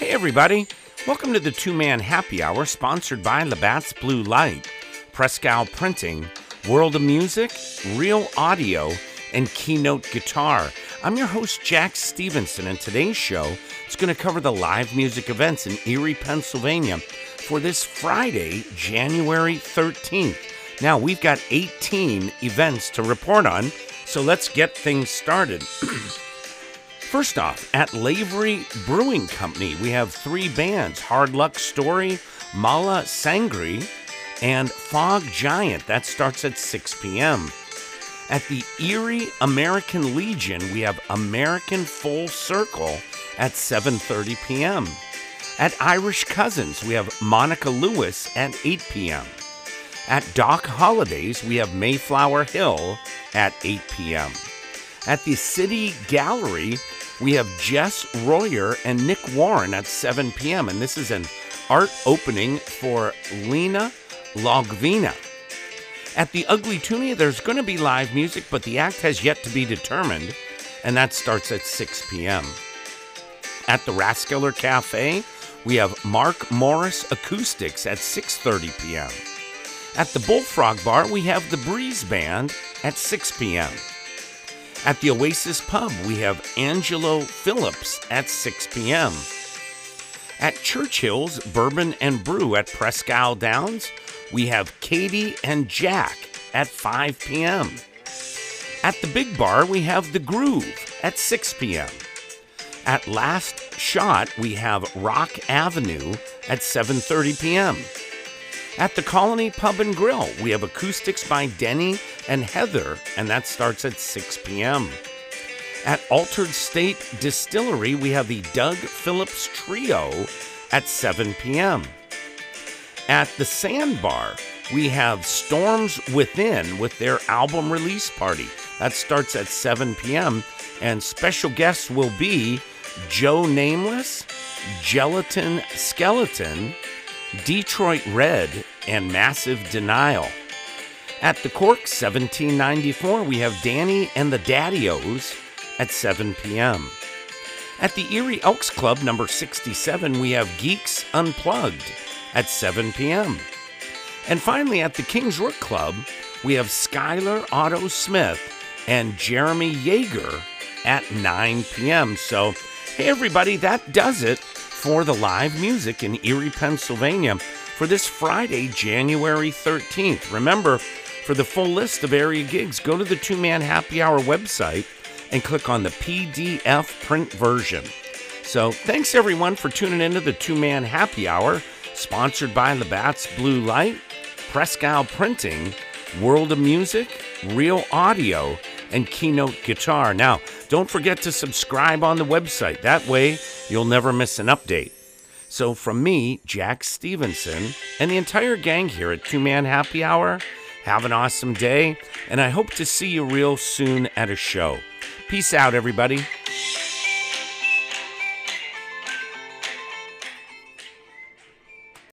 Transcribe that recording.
Hey, everybody. Welcome to the two man happy hour sponsored by Labatt's Blue Light, Presque Isle Printing, World of Music, Real Audio, and Keynote Guitar. I'm your host, Jack Stevenson, and today's show is going to cover the live music events in Erie, Pennsylvania for this Friday, January 13th. Now, we've got 18 events to report on, so let's get things started. First off, at Lavery Brewing Company, we have three bands Hard Luck Story, Mala Sangri, and Fog Giant. That starts at 6 p.m. At the Erie American Legion, we have American Full Circle at 7:30 p.m. At Irish Cousins, we have Monica Lewis at 8 p.m. At Doc Holidays, we have Mayflower Hill at 8 p.m. At the City Gallery, we have Jess Royer and Nick Warren at 7 p.m. And this is an art opening for Lena Logvina. At the Ugly Tuna, there's going to be live music, but the act has yet to be determined, and that starts at 6 p.m. At the Raskiller Cafe, we have Mark Morris Acoustics at 6:30 p.m. At the Bullfrog Bar, we have the Breeze Band at 6 p.m. At the Oasis Pub, we have Angelo Phillips at 6 p.m. At Churchill's Bourbon and Brew at Presque Isle Downs, we have Katie and Jack at 5 p.m. At the Big Bar, we have The Groove at 6 p.m. At Last Shot, we have Rock Avenue at 7:30 p.m. At the Colony Pub and Grill, we have acoustics by Denny and Heather, and that starts at 6 p.m. At Altered State Distillery, we have the Doug Phillips Trio at 7 p.m. At the Sandbar, we have Storms Within with their album release party. That starts at 7 p.m. And special guests will be Joe Nameless, Gelatin Skeleton, Detroit Red, and Massive Denial. At the Cork 1794, we have Danny and the Daddios at 7 p.m. At the Erie Elks Club number 67, we have Geeks Unplugged at 7 p.m. And finally, at the Kings Rook Club, we have Skylar Otto Smith and Jeremy Yeager at 9 p.m. So, hey, everybody, that does it for the live music in Erie, Pennsylvania for this Friday, January 13th. Remember, for the full list of area gigs, go to the Two Man Happy Hour website and click on the PDF print version. So, thanks everyone for tuning into the Two Man Happy Hour, sponsored by Labatt's Blue Light, Presque Isle Printing, World of Music, Real Audio, and Keynote Guitar. Now, don't forget to subscribe on the website. That way, you'll never miss an update. So, from me, Jack Stevenson, and the entire gang here at Two Man Happy Hour, have an awesome day, and I hope to see you real soon at a show. Peace out, everybody.